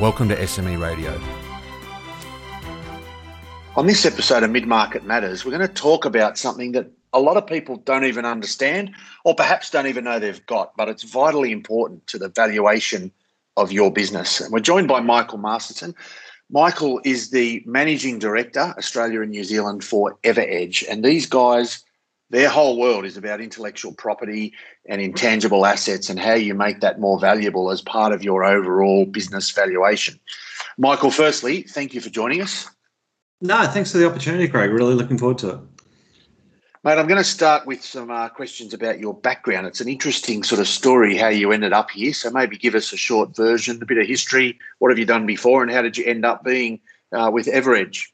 Welcome to SME Radio. On this episode of Mid Market Matters, we're going to talk about something that a lot of people don't even understand or perhaps don't even know they've got, but it's vitally important to the valuation of your business. And we're joined by Michael Masterson. Michael is the managing director, Australia and New Zealand for EverEdge. And these guys, their whole world is about intellectual property and intangible assets and how you make that more valuable as part of your overall business valuation. Michael, firstly, thank you for joining us. No, thanks for the opportunity, Craig. Really looking forward to it. Mate, I'm going to start with some uh, questions about your background. It's an interesting sort of story how you ended up here. So maybe give us a short version, a bit of history. What have you done before, and how did you end up being uh, with EverEdge?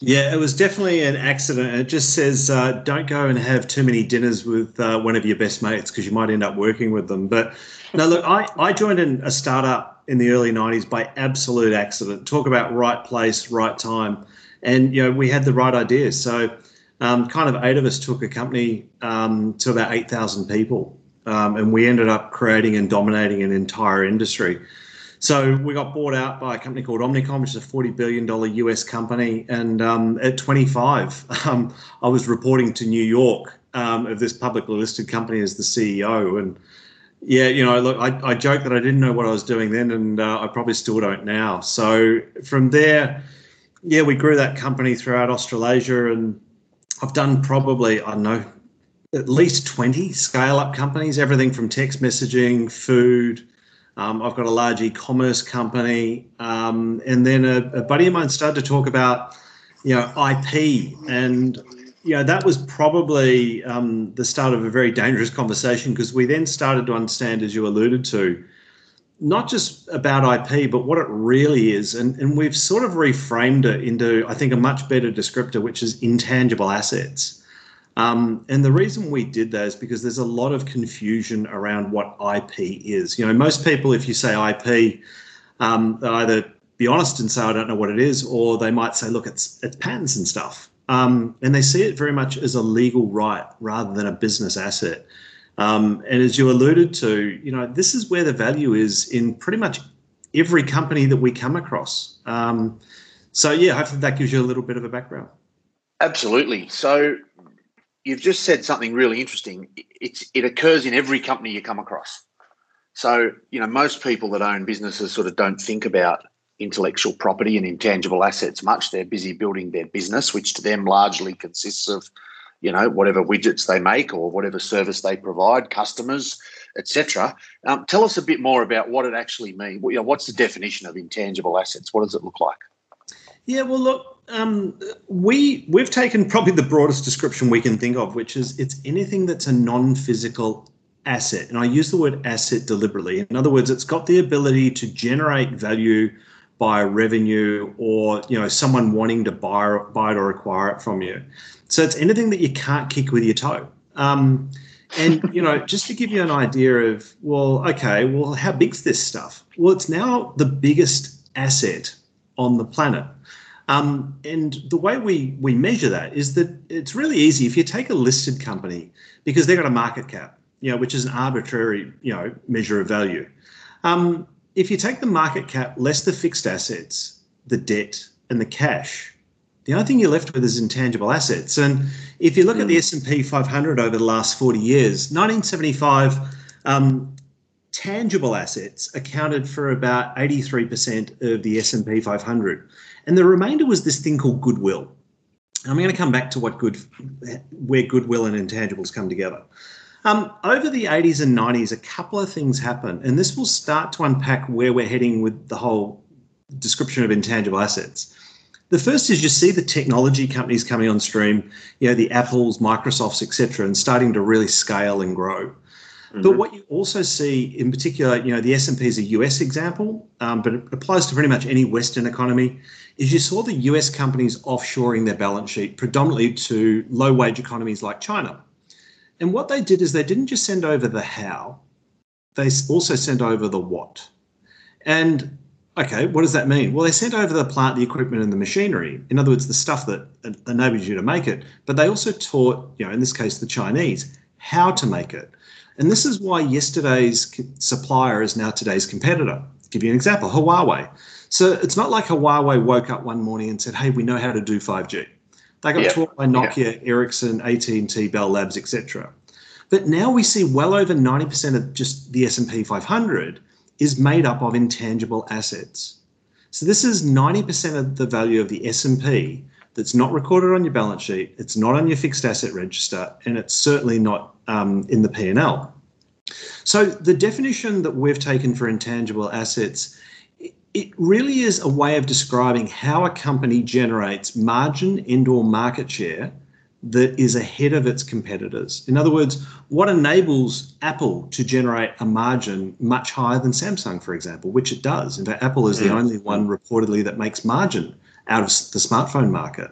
Yeah, it was definitely an accident. It just says uh, don't go and have too many dinners with uh, one of your best mates because you might end up working with them. But no, look, I, I joined in a startup in the early 90s by absolute accident. Talk about right place, right time. And, you know, we had the right idea. So, um, kind of eight of us took a company um, to about 8,000 people. Um, and we ended up creating and dominating an entire industry. So we got bought out by a company called Omnicom, which is a $40 billion US company. And um, at 25, um, I was reporting to New York um, of this publicly listed company as the CEO. And yeah, you know, look, I, I joke that I didn't know what I was doing then, and uh, I probably still don't now. So from there, yeah, we grew that company throughout Australasia, and I've done probably, I don't know, at least 20 scale up companies, everything from text messaging, food. Um, I've got a large e commerce company. Um, and then a, a, buddy of mine started to talk about, you know, IP. And, you know, that was probably um, the start of a very dangerous conversation because we then started to understand, as you alluded to, not just about IP, but what it really is. And, and we've sort of reframed it into, I think, a much better descriptor, which is intangible assets. Um, and the reason we did that is because there's a lot of confusion around what IP is. You know, most people, if you say IP, um, either be honest and say, I don't know what it is, or they might say, look, it's, it's patents and stuff. Um, and they see it very much as a legal right rather than a business asset. Um, and as you alluded to, you know, this is where the value is in pretty much every company that we come across. Um, so yeah, hopefully that gives you a little bit of a background. Absolutely. So you've just said something really interesting. It's it occurs in every company you come across. So you know, most people that own businesses sort of don't think about intellectual property and intangible assets much. They're busy building their business, which to them largely consists of you know whatever widgets they make or whatever service they provide customers etc um, tell us a bit more about what it actually means you know, what's the definition of intangible assets what does it look like yeah well look um, we we've taken probably the broadest description we can think of which is it's anything that's a non-physical asset and i use the word asset deliberately in other words it's got the ability to generate value by revenue or you know someone wanting to buy, buy it or acquire it from you so it's anything that you can't kick with your toe. Um, and you know, just to give you an idea of, well, okay, well, how big's this stuff? Well, it's now the biggest asset on the planet. Um, and the way we we measure that is that it's really easy. If you take a listed company, because they've got a market cap, you know, which is an arbitrary, you know, measure of value. Um, if you take the market cap less the fixed assets, the debt, and the cash, the only thing you're left with is intangible assets. And if you look mm. at the hmm. S&P 500 over the last 40 years, 1975, um, tangible assets accounted for about 83% of the S&P 500. And the remainder was this thing called goodwill. I'm going to come back to what good, where goodwill and intangibles come together. Um, over the 80s and 90s, a couple of things happened, and this will start to unpack where we're heading with the whole description of intangible assets. The first is you see the technology companies coming on stream, you know, the Apples, Microsofts, etc., and starting to really scale and grow. Mm-hmm. But what you also see, in particular, you know, the S and P is a US example, um, but it applies to pretty much any Western economy. Is you saw the US companies offshoring their balance sheet predominantly to low wage economies like China. And what they did is they didn't just send over the how, they also sent over the what. And okay, what does that mean? Well, they sent over the plant, the equipment, and the machinery. In other words, the stuff that enables you to make it. But they also taught, you know, in this case, the Chinese, how to make it. And this is why yesterday's supplier is now today's competitor. I'll give you an example Huawei. So it's not like Huawei woke up one morning and said, hey, we know how to do 5G. They got taught by Nokia, Ericsson, AT&T, Bell Labs, etc. But now we see well over 90% of just the S&P 500 is made up of intangible assets. So this is 90% of the value of the S&P that's not recorded on your balance sheet, it's not on your fixed asset register, and it's certainly not um, in the P&L. So the definition that we've taken for intangible assets it really is a way of describing how a company generates margin and or market share that is ahead of its competitors. In other words, what enables Apple to generate a margin much higher than Samsung, for example, which it does. In fact, Apple is the mm. only one reportedly that makes margin out of the smartphone market.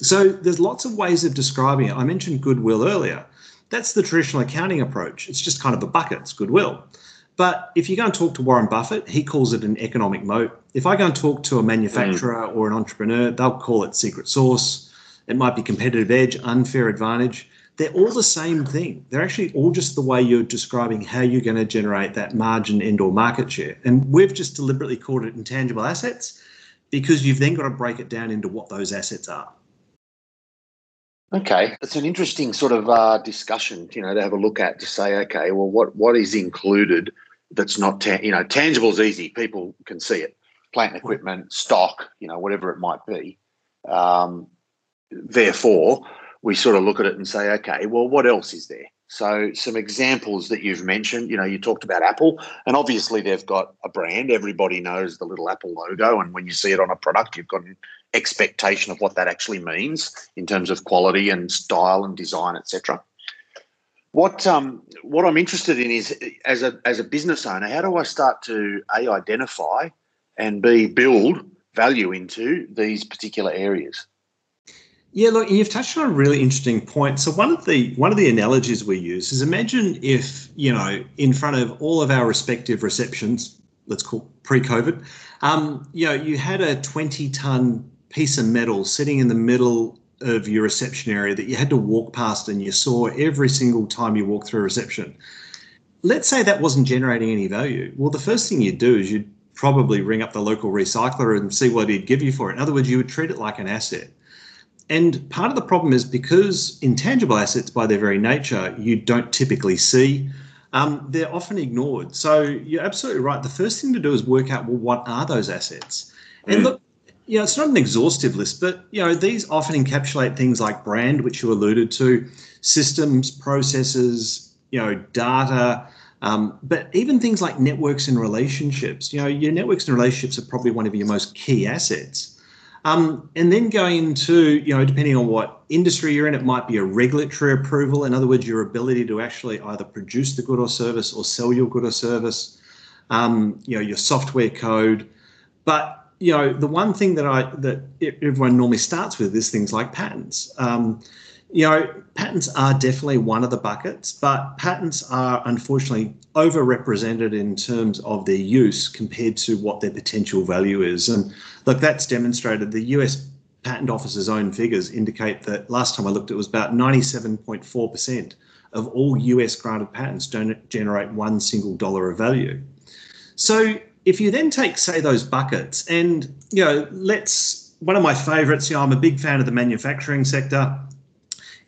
So there's lots of ways of describing it. I mentioned goodwill earlier. That's the traditional accounting approach. It's just kind of a bucket, it's goodwill. But if you go and talk to Warren Buffett, he calls it an economic moat. If I go and talk to a manufacturer mm. or an entrepreneur, they'll call it secret sauce. it might be competitive edge, unfair advantage. They're all the same thing. They're actually all just the way you're describing how you're going to generate that margin and or market share. And we've just deliberately called it intangible assets because you've then got to break it down into what those assets are. Okay, it's an interesting sort of uh, discussion, you know, to have a look at to say, okay, well, what what is included that's not, ta- you know, tangible is easy. People can see it, plant equipment, stock, you know, whatever it might be. Um, therefore, we sort of look at it and say, okay, well, what else is there? So, some examples that you've mentioned, you know, you talked about Apple, and obviously they've got a brand. Everybody knows the little Apple logo, and when you see it on a product, you've got an expectation of what that actually means in terms of quality and style and design, etc. What um, what I'm interested in is as a as a business owner, how do I start to a identify and b build value into these particular areas? Yeah, look, you've touched on a really interesting point. So one of the one of the analogies we use is imagine if you know in front of all of our respective receptions, let's call pre-COVID, um, you know, you had a twenty-ton piece of metal sitting in the middle of your reception area that you had to walk past, and you saw every single time you walked through a reception. Let's say that wasn't generating any value. Well, the first thing you'd do is you'd probably ring up the local recycler and see what he'd give you for it. In other words, you would treat it like an asset. And part of the problem is because intangible assets, by their very nature, you don't typically see, um, they're often ignored. So you're absolutely right. The first thing to do is work out, well, what are those assets? Mm. And look, you know, it's not an exhaustive list, but you know, these often encapsulate things like brand, which you alluded to, systems, processes, you know, data, um, but even things like networks and relationships. You know, your networks and relationships are probably one of your most key assets. Um, and then going into, you know, depending on what industry you're in, it might be a regulatory approval. In other words, your ability to actually either produce the good or service or sell your good or service, um, you know, your software code. But you know, the one thing that I that everyone normally starts with is things like patents. Um, you know, patents are definitely one of the buckets, but patents are unfortunately overrepresented in terms of their use compared to what their potential value is. And look, that's demonstrated. The US Patent Office's own figures indicate that last time I looked, it was about 97.4% of all US granted patents don't generate one single dollar of value. So if you then take, say, those buckets, and you know, let's one of my favorites, you know, I'm a big fan of the manufacturing sector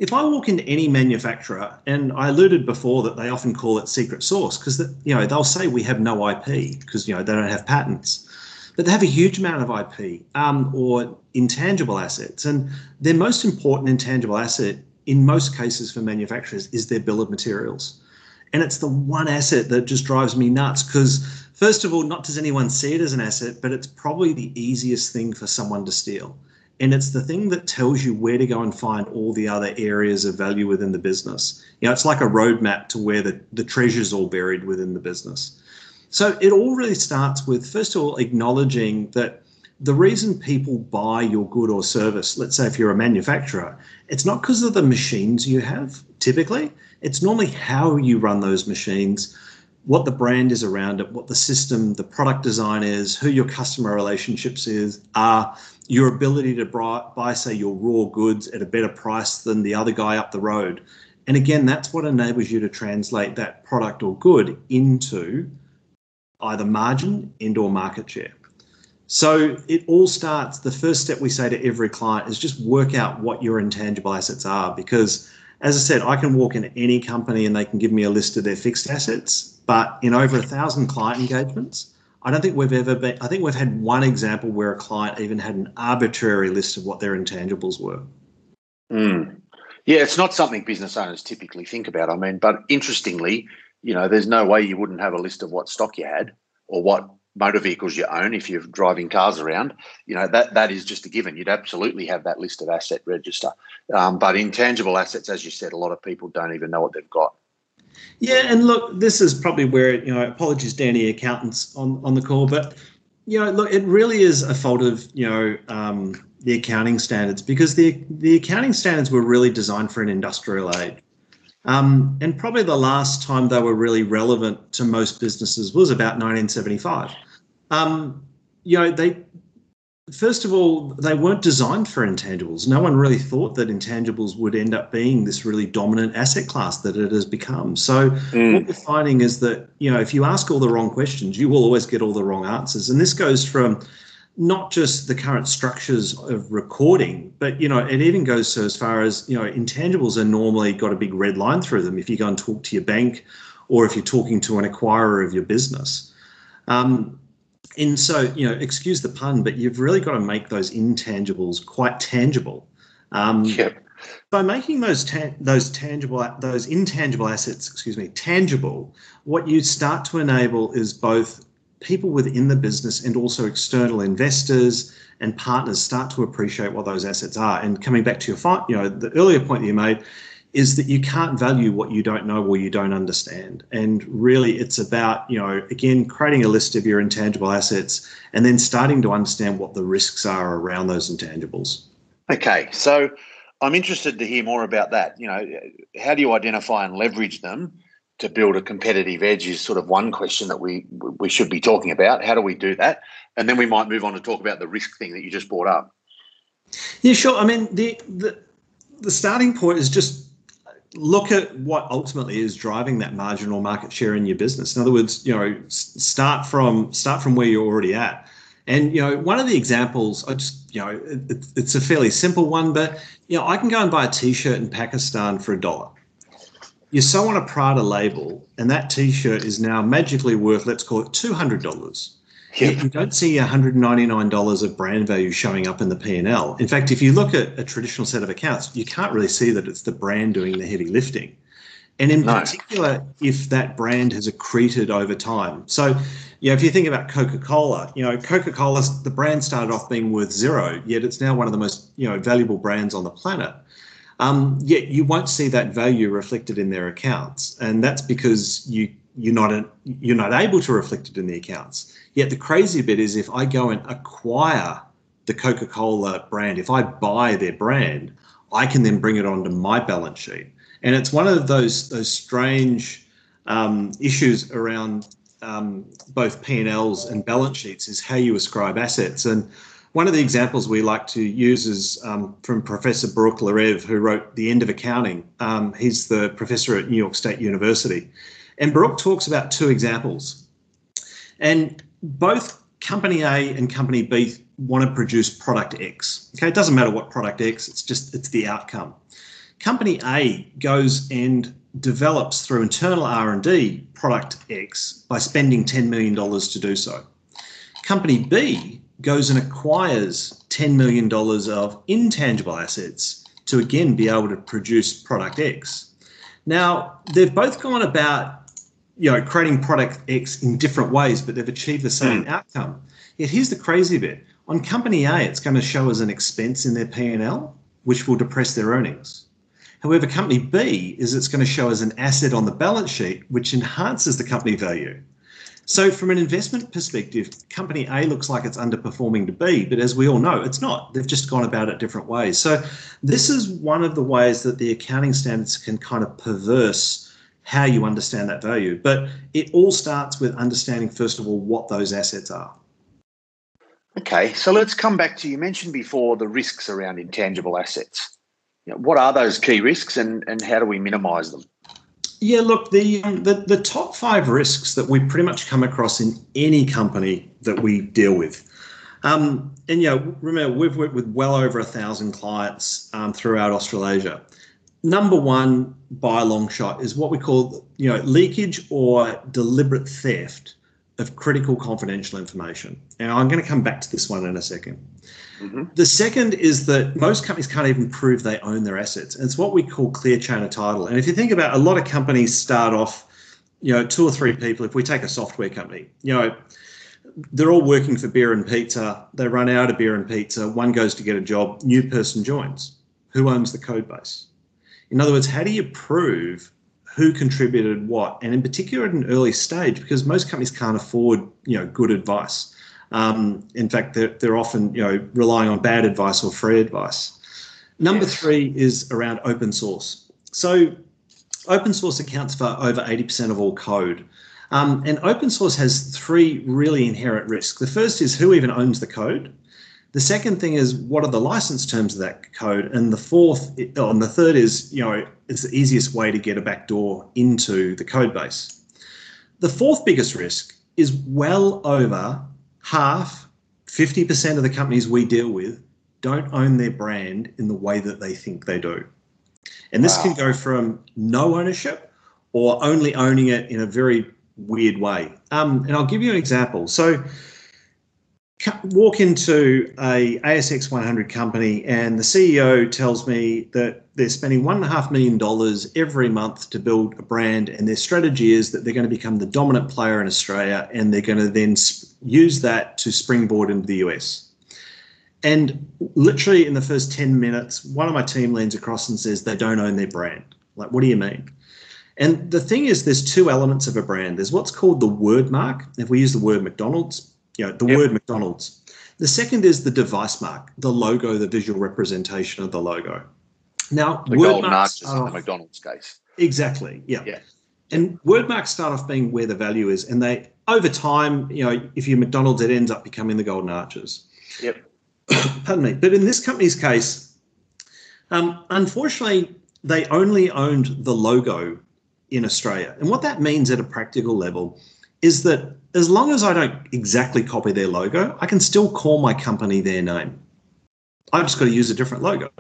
if I walk into any manufacturer, and I alluded before that they often call it secret sauce because you know they'll say we have no IP because you know they don't have patents, but they have a huge amount of IP um, or intangible assets, and their most important intangible asset in most cases for manufacturers is their bill of materials, and it's the one asset that just drives me nuts because first of all, not does anyone see it as an asset, but it's probably the easiest thing for someone to steal and it's the thing that tells you where to go and find all the other areas of value within the business. You know, it's like a roadmap to where the, the treasure's all buried within the business. So it all really starts with, first of all, acknowledging that the reason people buy your good or service, let's say if you're a manufacturer, it's not because of the machines you have typically, it's normally how you run those machines, what the brand is around it, what the system, the product design is, who your customer relationships is are, your ability to buy, say, your raw goods at a better price than the other guy up the road. And again, that's what enables you to translate that product or good into either margin and or market share. So it all starts, the first step we say to every client is just work out what your intangible assets are because as I said, I can walk into any company and they can give me a list of their fixed assets, but in over a thousand client engagements, I don't think we've ever been, I think we've had one example where a client even had an arbitrary list of what their intangibles were. Mm. Yeah, it's not something business owners typically think about. I mean, but interestingly, you know, there's no way you wouldn't have a list of what stock you had or what motor vehicles you own if you're driving cars around. You know, that that is just a given. You'd absolutely have that list of asset register. Um, but intangible assets, as you said, a lot of people don't even know what they've got. Yeah, and look, this is probably where you know, apologies, Danny, accountants on on the call, but you know, look, it really is a fault of you know um, the accounting standards because the the accounting standards were really designed for an industrial age. Um, and probably the last time they were really relevant to most businesses was about 1975. Um, you know, they first of all, they weren't designed for intangibles. No one really thought that intangibles would end up being this really dominant asset class that it has become. So mm. what we're finding is that, you know, if you ask all the wrong questions, you will always get all the wrong answers. And this goes from not just the current structures of recording, but you know, it even goes so as far as, you know, intangibles are normally got a big red line through them if you go and talk to your bank or if you're talking to an acquirer of your business. Um, and so, you know, excuse the pun, but you've really got to make those intangibles quite tangible. Um, yep. By making those ta- those tangible those intangible assets, excuse me, tangible, what you start to enable is both people within the business and also external investors and partners start to appreciate what those assets are. And coming back to your, point, you know, the earlier point that you made, is that you can't value what you don't know or you don't understand. And really, it's about, you know, again, creating a list of your intangible assets and then starting to understand what the risks are around those intangibles. Okay. So I'm interested to hear more about that. You know, how do you identify and leverage them to build a competitive edge is sort of one question that we we should be talking about. How do we do that? And then we might move on to talk about the risk thing that you just brought up. Yeah, sure. I mean, the the, the starting point is just look at what ultimately is driving that marginal market share in your business. In other words, you know, start from start from where you're already at. And you know, one of the examples, I just you know, it, it's a fairly simple one, but you know, I can go and buy a T-shirt in Pakistan for a dollar. You sew on a Prada label, and that T-shirt is now magically worth, let's call it two hundred dollars. Yep. You don't see $199 of brand value showing up in the P&L. In fact, if you look at a traditional set of accounts, you can't really see that it's the brand doing the heavy lifting. And in no. particular, if that brand has accreted over time. So, you know, if you think about Coca-Cola, you know, Coca-Cola, the brand started off being worth zero, yet it's now one of the most, you know, valuable brands on the planet. Um, yet you won't see that value reflected in their accounts. And that's because you you're not you're not able to reflect it in the accounts. Yet the crazy bit is if I go and acquire the Coca-Cola brand, if I buy their brand, I can then bring it onto my balance sheet. And it's one of those those strange um, issues around um, both P&Ls and balance sheets is how you ascribe assets. And one of the examples we like to use is um, from Professor Baruch Lev, who wrote The End of Accounting. Um, he's the professor at New York State University. And Baruch talks about two examples. And both company A and company B want to produce product X. Okay, it doesn't matter what product X, it's just it's the outcome. Company A goes and develops through internal R&D product X by spending $10 million to do so. Company B goes and acquires $10 million of intangible assets to again be able to produce product X. Now, they've both gone about you know, creating product X in different ways, but they've achieved the same mm. outcome. Yet here's the crazy bit. On company A, it's going to show as an expense in their P&L, which will depress their earnings. However, company B is it's going to show as an asset on the balance sheet, which enhances the company value. So, from an investment perspective, company A looks like it's underperforming to B, but as we all know, it's not. They've just gone about it different ways. So, this is one of the ways that the accounting standards can kind of perverse how you understand that value. But it all starts with understanding, first of all, what those assets are. Okay, so let's come back to you mentioned before the risks around intangible assets you know, what are those key risks and, and how do we minimize them? Yeah, look, the, um, the the top five risks that we pretty much come across in any company that we deal with. Um, and you know, remember we've worked with well over a thousand clients um, throughout Australasia. Number one, by a long shot, is what we call you know leakage or deliberate theft of critical confidential information. And I'm going to come back to this one in a second. Mm-hmm. The second is that most companies can't even prove they own their assets. And it's what we call clear chain of title. And if you think about a lot of companies start off, you know, two or three people, if we take a software company, you know, they're all working for beer and pizza. They run out of beer and pizza. One goes to get a job, new person joins. Who owns the code base? In other words, how do you prove who contributed what? And in particular at an early stage, because most companies can't afford, you know, good advice. Um, in fact, they're, they're often you know relying on bad advice or free advice. Number yes. three is around open source. So, open source accounts for over 80% of all code. Um, and open source has three really inherent risks. The first is who even owns the code. The second thing is what are the license terms of that code, and the fourth, oh, and the third is you know it's the easiest way to get a backdoor into the code base. The fourth biggest risk is well over half, 50% of the companies we deal with don't own their brand in the way that they think they do. And this wow. can go from no ownership or only owning it in a very weird way. Um, and I'll give you an example. So, walk into a ASX 100 company and the CEO tells me that they're spending one and a half million dollars every month to build a brand and their strategy is that they're going to become the dominant player in Australia and they're going to then use that to springboard into the US. And literally in the first 10 minutes, one of my team leans across and says they don't own their brand. Like, what do you mean? And the thing is, there's two elements of a brand. There's what's called the word mark. If we use the word McDonald's, you know, the yep. word McDonald's. The second is the device mark, the logo, the visual representation of the logo. Now, the word marks in the McDonald's case. Exactly. Yeah. yeah. And word marks start off being where the value is, and they over time, you know, if you're McDonald's, it ends up becoming the golden arches. Yep. Pardon me. But in this company's case, um, unfortunately, they only owned the logo in Australia. And what that means at a practical level is that as long as I don't exactly copy their logo, I can still call my company their name. I've just got to use a different logo.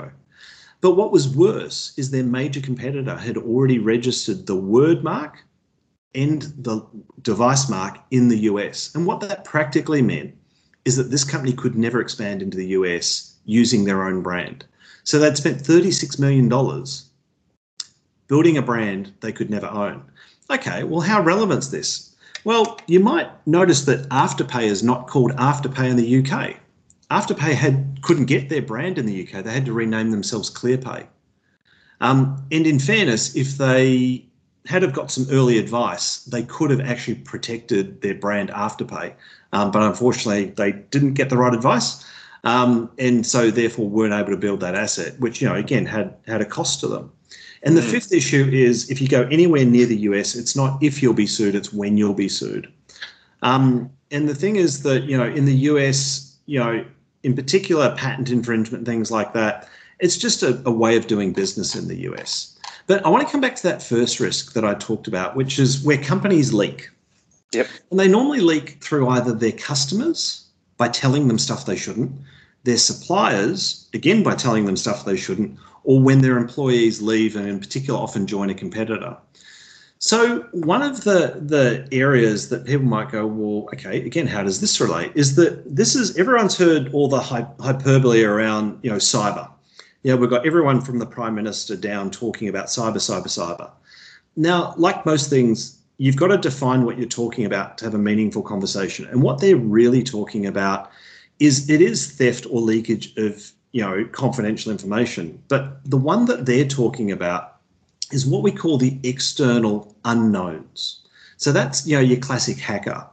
But what was worse is their major competitor had already registered the word mark and the device mark in the US. And what that practically meant is that this company could never expand into the US using their own brand. So they'd spent $36 million building a brand they could never own. Okay, well, how relevant is this? Well, you might notice that Afterpay is not called Afterpay in the UK. Afterpay had couldn't get their brand in the UK. They had to rename themselves ClearPay. Um, and in fairness, if they had have got some early advice, they could have actually protected their brand Afterpay. Um, but unfortunately, they didn't get the right advice, um, and so therefore weren't able to build that asset, which you know again had had a cost to them. And the mm. fifth issue is if you go anywhere near the US, it's not if you'll be sued, it's when you'll be sued. Um, and the thing is that, you know, in the US, you know, in particular, patent infringement, things like that, it's just a, a way of doing business in the US. But I want to come back to that first risk that I talked about, which is where companies leak. Yep. And they normally leak through either their customers by telling them stuff they shouldn't, their suppliers, again by telling them stuff they shouldn't, or when their employees leave and in particular often join a competitor. So one of the the areas that people might go, well, okay, again, how does this relate? Is that this is everyone's heard all the hyperbole around you know cyber. Yeah, we've got everyone from the prime minister down talking about cyber, cyber, cyber. Now, like most things, you've got to define what you're talking about to have a meaningful conversation. And what they're really talking about is it is theft or leakage of you know confidential information. But the one that they're talking about is what we call the external unknowns. So that's you know your classic hacker.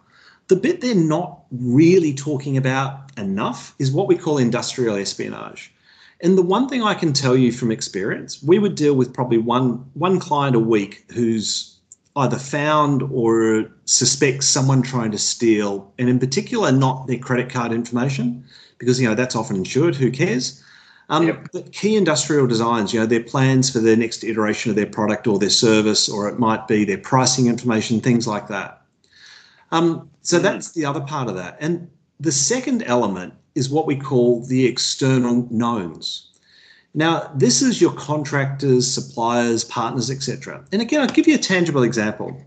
The bit they're not really talking about enough is what we call industrial espionage. And the one thing I can tell you from experience, we would deal with probably one one client a week who's either found or suspects someone trying to steal, and in particular, not their credit card information, because you know that's often insured. Who cares? Um, yep. The key industrial designs, you know, their plans for the next iteration of their product or their service, or it might be their pricing information, things like that. Um, so mm. that's the other part of that. And the second element is what we call the external knowns. Now, this is your contractors, suppliers, partners, etc. And again, I'll give you a tangible example.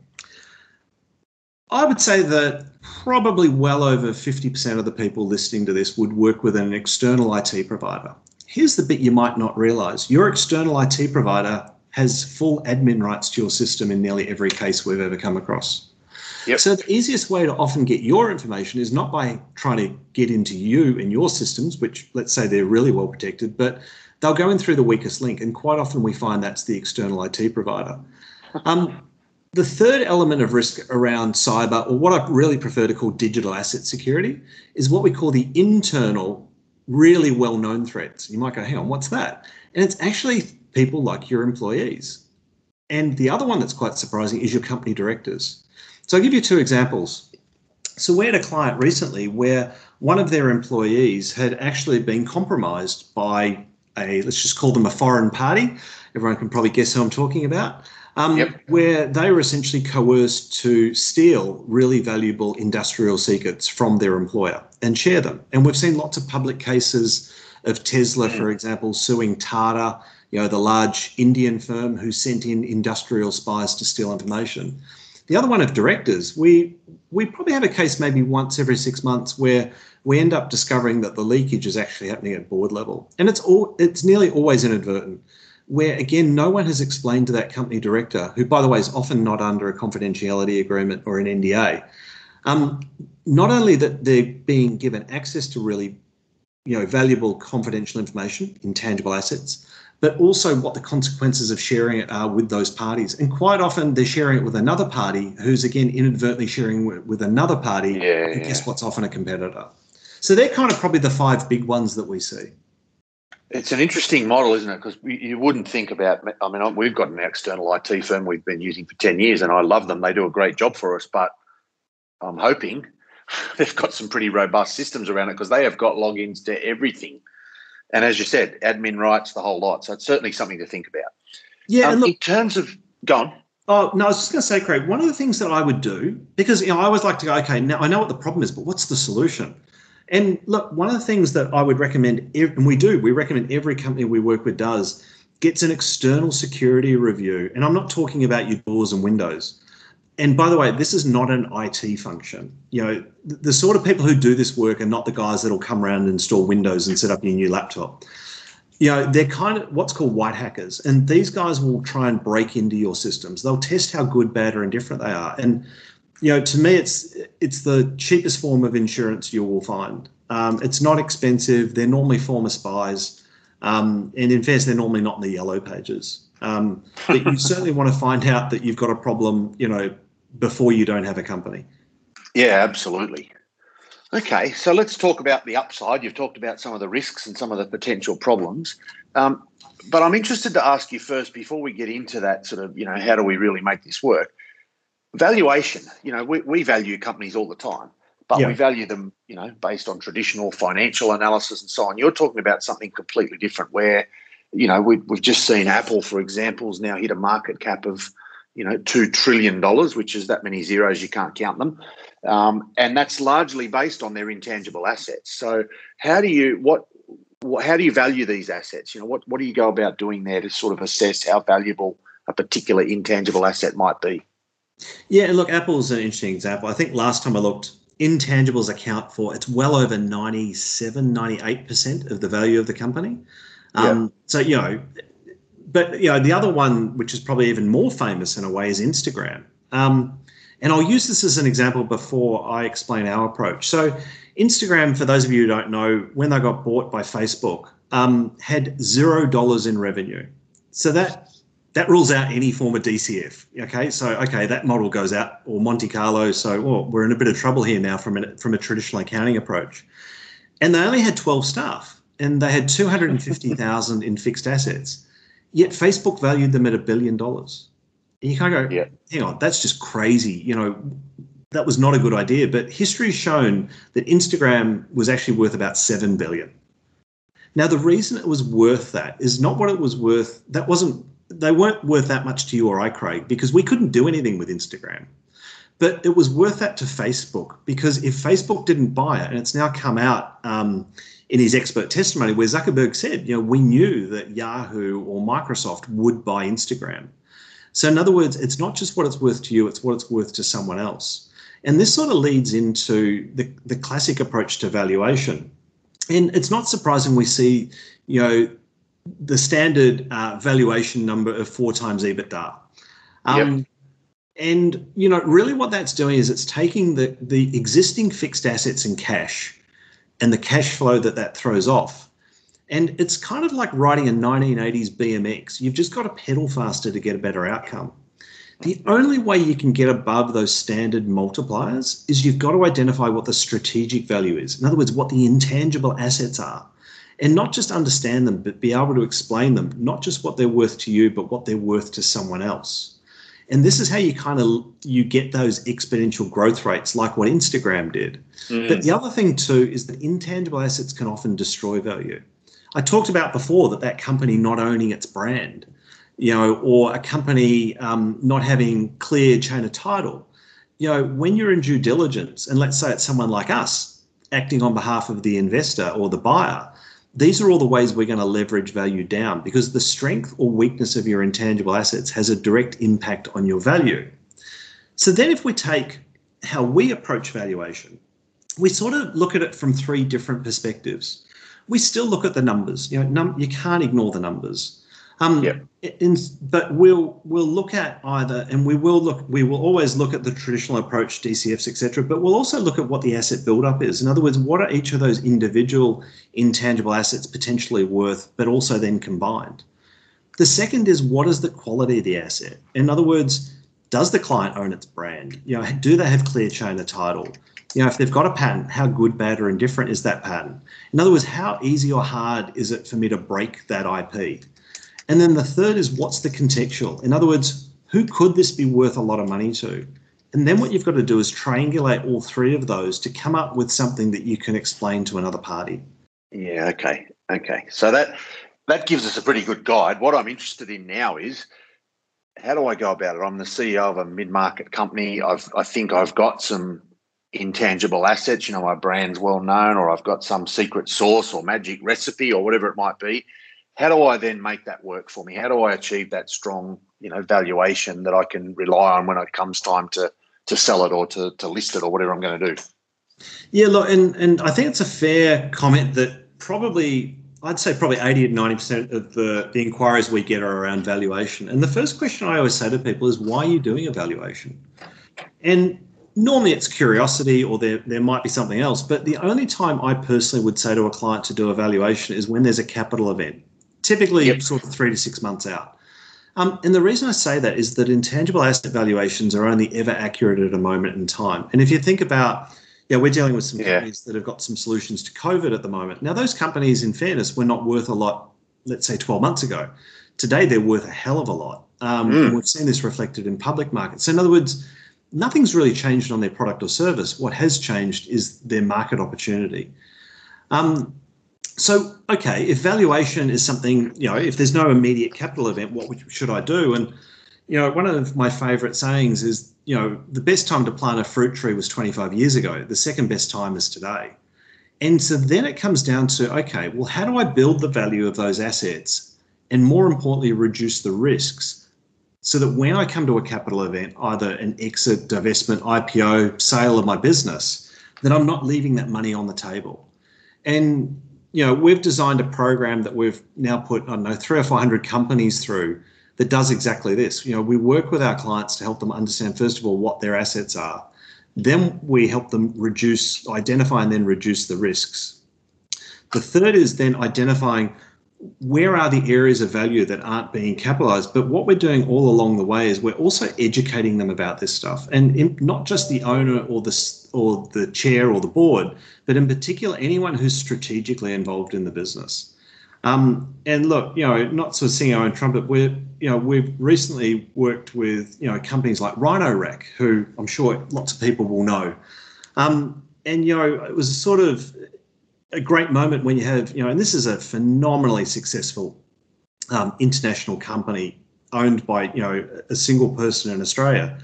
I would say that probably well over 50% of the people listening to this would work with an external IT provider. Here's the bit you might not realize your external IT provider has full admin rights to your system in nearly every case we've ever come across. Yep. So the easiest way to often get your information is not by trying to get into you and your systems, which let's say they're really well protected, but they'll go in through the weakest link. And quite often we find that's the external IT provider. Um, the third element of risk around cyber, or what I really prefer to call digital asset security, is what we call the internal, really well known threats. You might go, hang on, what's that? And it's actually people like your employees. And the other one that's quite surprising is your company directors. So I'll give you two examples. So we had a client recently where one of their employees had actually been compromised by a, let's just call them a foreign party. Everyone can probably guess who I'm talking about. Um, yep. Where they were essentially coerced to steal really valuable industrial secrets from their employer and share them. And we've seen lots of public cases of Tesla, for mm. example, suing Tata, you know, the large Indian firm who sent in industrial spies to steal information. The other one of directors, we we probably have a case maybe once every six months where we end up discovering that the leakage is actually happening at board level, and it's all it's nearly always inadvertent. Where again, no one has explained to that company director, who by the way is often not under a confidentiality agreement or an NDA, um, not only that they're being given access to really, you know, valuable confidential information, intangible assets, but also what the consequences of sharing it are with those parties. And quite often they're sharing it with another party who's again inadvertently sharing with another party yeah, who yeah. guess what's often a competitor. So they're kind of probably the five big ones that we see. It's an interesting model, isn't it? Because you wouldn't think about. I mean, we've got an external IT firm we've been using for ten years, and I love them. They do a great job for us. But I'm hoping they've got some pretty robust systems around it because they have got logins to everything and as you said, admin rights, the whole lot. So it's certainly something to think about. Yeah, um, look, in terms of gone. Oh no, I was just going to say, Craig. One of the things that I would do because you know I always like to go, okay, now I know what the problem is, but what's the solution? And look, one of the things that I would recommend, and we do, we recommend every company we work with does, gets an external security review. And I'm not talking about your doors and windows and by the way, this is not an IT function. You know, the sort of people who do this work are not the guys that'll come around and install Windows and set up your new laptop. You know, they're kind of what's called white hackers, and these guys will try and break into your systems. They'll test how good, bad, or indifferent they are. And you know, to me, it's it's the cheapest form of insurance you will find. Um, it's not expensive. They're normally former spies, um, and in fairness, they're normally not in the yellow pages. Um, but you certainly want to find out that you've got a problem, you know, before you don't have a company. Yeah, absolutely. Okay, so let's talk about the upside. You've talked about some of the risks and some of the potential problems. Um, but I'm interested to ask you first, before we get into that sort of, you know, how do we really make this work? Valuation, you know, we, we value companies all the time, but yeah. we value them, you know, based on traditional financial analysis and so on. You're talking about something completely different where, you know, we, we've just seen Apple, for example, has now hit a market cap of you know, two trillion dollars, which is that many zeros you can't count them, um, and that's largely based on their intangible assets. So, how do you what, what how do you value these assets? You know, what what do you go about doing there to sort of assess how valuable a particular intangible asset might be? Yeah, look, Apple's an interesting example. I think last time I looked, intangibles account for it's well over 97, 98% of the value of the company. Um, yeah. So, you know, but you know the other one which is probably even more famous in a way is instagram um, And I'll use this as an example before I explain our approach. So, Instagram, for those of you who don't know, when they got bought by Facebook, um, had zero dollars in revenue. So that that rules out any form of DCF. Okay, so okay, that model goes out, or Monte Carlo. So well, we're in a bit of trouble here now from a, from a traditional accounting approach. And they only had 12 staff, and they had 250,000 in fixed assets. Yet Facebook valued them at a billion dollars. And you kind of go, yeah. hang on, that's just crazy. You know, that was not a good idea. But history has shown that Instagram was actually worth about seven billion. Now, the reason it was worth that is not what it was worth. That wasn't they weren't worth that much to you or I, Craig, because we couldn't do anything with Instagram. But it was worth that to Facebook because if Facebook didn't buy it, and it's now come out um, in his expert testimony where Zuckerberg said, you know, we knew that Yahoo or Microsoft would buy Instagram. So, in other words, it's not just what it's worth to you, it's what it's worth to someone else. And this sort of leads into the, the classic approach to valuation. And it's not surprising we see, you know, the standard uh, valuation number of four times EBITDA. Um, yep. And you know, really, what that's doing is it's taking the the existing fixed assets and cash, and the cash flow that that throws off, and it's kind of like riding a 1980s BMX. You've just got to pedal faster to get a better outcome. The only way you can get above those standard multipliers is you've got to identify what the strategic value is. In other words, what the intangible assets are and not just understand them, but be able to explain them, not just what they're worth to you, but what they're worth to someone else. And this is how you kind of you get those exponential growth rates, like what Instagram did. Mm. But the other thing too is that intangible assets can often destroy value. I talked about before that that company not owning its brand, you know, or a company um, not having clear chain of title. You know, when you're in due diligence, and let's say it's someone like us acting on behalf of the investor or the buyer, these are all the ways we're going to leverage value down because the strength or weakness of your intangible assets has a direct impact on your value. So then, if we take how we approach valuation, we sort of look at it from three different perspectives. We still look at the numbers. You know, num- you can't ignore the numbers. Um, yep. in, but we'll we'll look at either, and we will look. We will always look at the traditional approach, DCFs, etc. But we'll also look at what the asset buildup is. In other words, what are each of those individual intangible assets potentially worth, but also then combined. The second is what is the quality of the asset? In other words, does the client own its brand? You know, do they have clear chain of title? You know, if they've got a patent, how good, bad, or indifferent is that patent? In other words, how easy or hard is it for me to break that IP? And then the third is what's the contextual? In other words, who could this be worth a lot of money to? And then what you've got to do is triangulate all three of those to come up with something that you can explain to another party. Yeah, okay. Okay. So that that gives us a pretty good guide. What I'm interested in now is how do I go about it? I'm the CEO of a mid-market company. I've I think I've got some intangible assets, you know, my brand's well known, or I've got some secret sauce or magic recipe or whatever it might be how do I then make that work for me? How do I achieve that strong, you know, valuation that I can rely on when it comes time to to sell it or to, to list it or whatever I'm going to do? Yeah, look, and and I think it's a fair comment that probably I'd say probably 80 to 90% of the, the inquiries we get are around valuation. And the first question I always say to people is, why are you doing a valuation? And normally it's curiosity or there, there might be something else. But the only time I personally would say to a client to do a valuation is when there's a capital event typically yep. sort of three to six months out. Um, and the reason I say that is that intangible asset valuations are only ever accurate at a moment in time. And if you think about, yeah, we're dealing with some yeah. companies that have got some solutions to COVID at the moment. Now, those companies, in fairness, were not worth a lot, let's say 12 months ago. Today, they're worth a hell of a lot. Um, mm. And we've seen this reflected in public markets. So, in other words, nothing's really changed on their product or service. What has changed is their market opportunity. Um, so okay if valuation is something you know if there's no immediate capital event what should i do? And you know one of my favorite sayings is you know the best time to plant a fruit tree was 25 years ago. The second best time is today. And so then it comes down to okay well how do i build the value of those assets and more importantly reduce the risks so that when i come to a capital event either an exit divestment ipo sale of my business that i'm not leaving that money on the table? And you know, we've designed a program that we've now put, I don't know, three or 400 companies through that does exactly this. You know, we work with our clients to help them understand first of all what their assets are. Then we help them reduce, identify, and then reduce the risks. The third is then identifying where are the areas of value that aren't being capitalized? But what we're doing all along the way is we're also educating them about this stuff. And in, not just the owner or the or the chair or the board but in particular anyone who's strategically involved in the business. Um, and look you know not to sing our own trumpet we're you know we've recently worked with you know companies like Rhino-Rack who i'm sure lots of people will know. Um, and you know it was sort of a great moment when you have, you know, and this is a phenomenally successful um, international company owned by, you know, a single person in Australia.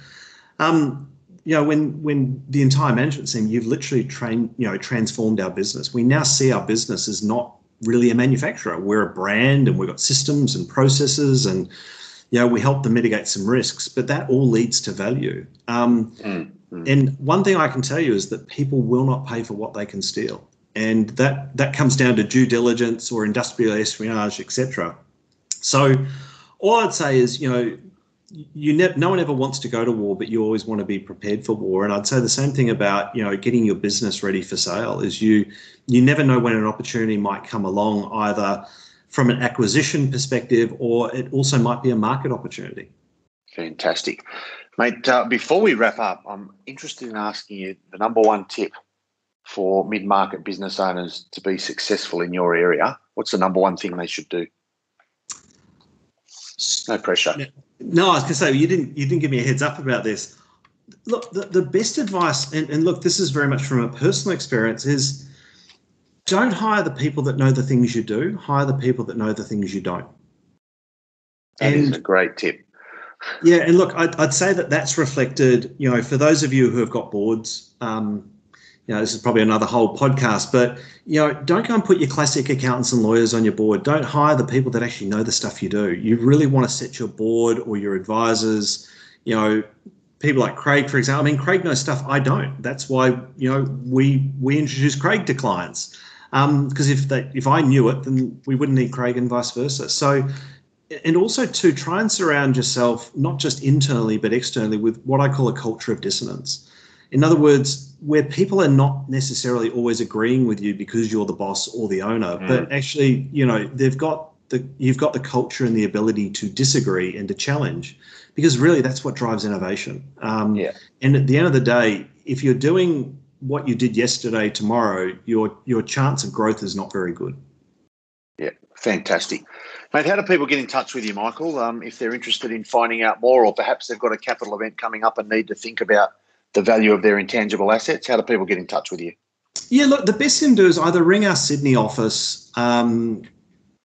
Um, you know, when when the entire management team, you've literally trained, you know, transformed our business. We now see our business as not really a manufacturer. We're a brand, and we've got systems and processes, and you know, we help them mitigate some risks. But that all leads to value. Um, mm, mm. And one thing I can tell you is that people will not pay for what they can steal and that that comes down to due diligence or industrial espionage, etc. So, all I'd say is, you know, you ne- no one ever wants to go to war, but you always want to be prepared for war. And I'd say the same thing about you know getting your business ready for sale. Is you you never know when an opportunity might come along, either from an acquisition perspective or it also might be a market opportunity. Fantastic, mate. Uh, before we wrap up, I'm interested in asking you the number one tip for mid market business owners to be successful in your area? What's the number one thing they should do? No pressure. No, I was going to say you didn't you didn't give me a heads up about this. Look, the, the best advice, and, and look, this is very much from a personal experience, is don't hire the people that know the things you do. Hire the people that know the things you don't. That and, is a great tip. Yeah, and look, I'd, I'd, say that that's reflected. You know, for those of you who have got boards, um, you know, this is probably another whole podcast, but you know, don't go and put your classic accountants and lawyers on your board. Don't hire the people that actually know the stuff you do. You really want to set your board or your advisors, you know, people like Craig, for example. I mean, Craig knows stuff I don't. That's why you know we we introduce Craig to clients because um, if they if I knew it, then we wouldn't need Craig and vice versa. So. And also to try and surround yourself not just internally but externally with what I call a culture of dissonance. In other words, where people are not necessarily always agreeing with you because you're the boss or the owner, mm. but actually, you know, they've got the you've got the culture and the ability to disagree and to challenge, because really that's what drives innovation. Um, yeah. And at the end of the day, if you're doing what you did yesterday tomorrow, your your chance of growth is not very good. Yeah, fantastic. Mate, how do people get in touch with you, Michael, um, if they're interested in finding out more or perhaps they've got a capital event coming up and need to think about the value of their intangible assets? How do people get in touch with you? Yeah, look, the best thing to do is either ring our Sydney office um,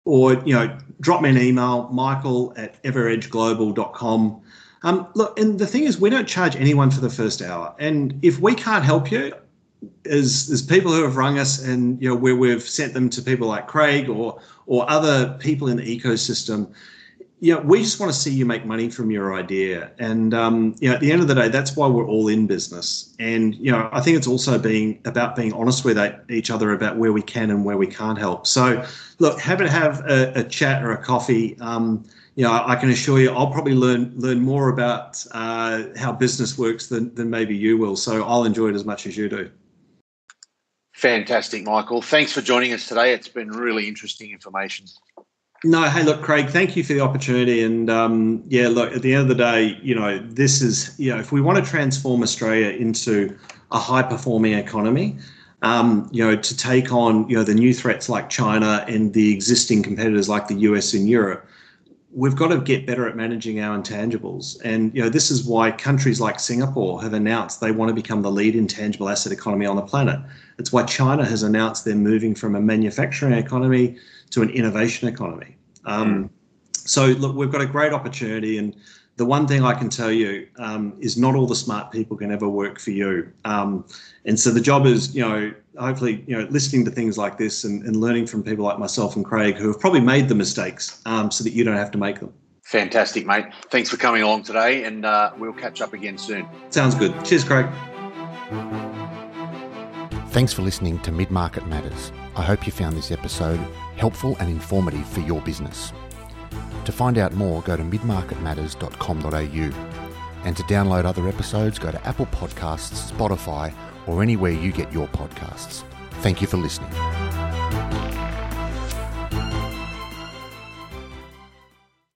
or, you know, drop me an email, michael at everedgeglobal.com. Um, look, and the thing is, we don't charge anyone for the first hour. And if we can't help you, as, as people who have rung us and, you know, where we've sent them to people like Craig or, or other people in the ecosystem, yeah, we just want to see you make money from your idea. And um, you know, at the end of the day, that's why we're all in business. And you know, I think it's also being about being honest with each other about where we can and where we can't help. So, look, happy to have a, a chat or a coffee. Um, you know, I can assure you, I'll probably learn learn more about uh, how business works than than maybe you will. So I'll enjoy it as much as you do. Fantastic, Michael. Thanks for joining us today. It's been really interesting information. No, hey, look, Craig, thank you for the opportunity. And um, yeah, look, at the end of the day, you know, this is, you know, if we want to transform Australia into a high performing economy, um, you know, to take on, you know, the new threats like China and the existing competitors like the US and Europe, we've got to get better at managing our intangibles. And, you know, this is why countries like Singapore have announced they want to become the lead intangible asset economy on the planet. It's why China has announced they're moving from a manufacturing economy to an innovation economy. Um, mm. So, look, we've got a great opportunity. And the one thing I can tell you um, is not all the smart people can ever work for you. Um, and so the job is, you know, hopefully, you know, listening to things like this and, and learning from people like myself and Craig who have probably made the mistakes um, so that you don't have to make them. Fantastic, mate. Thanks for coming along today, and uh, we'll catch up again soon. Sounds good. Cheers, Craig. Thanks for listening to Mid Market Matters. I hope you found this episode helpful and informative for your business. To find out more, go to midmarketmatters.com.au. And to download other episodes, go to Apple Podcasts, Spotify, or anywhere you get your podcasts. Thank you for listening.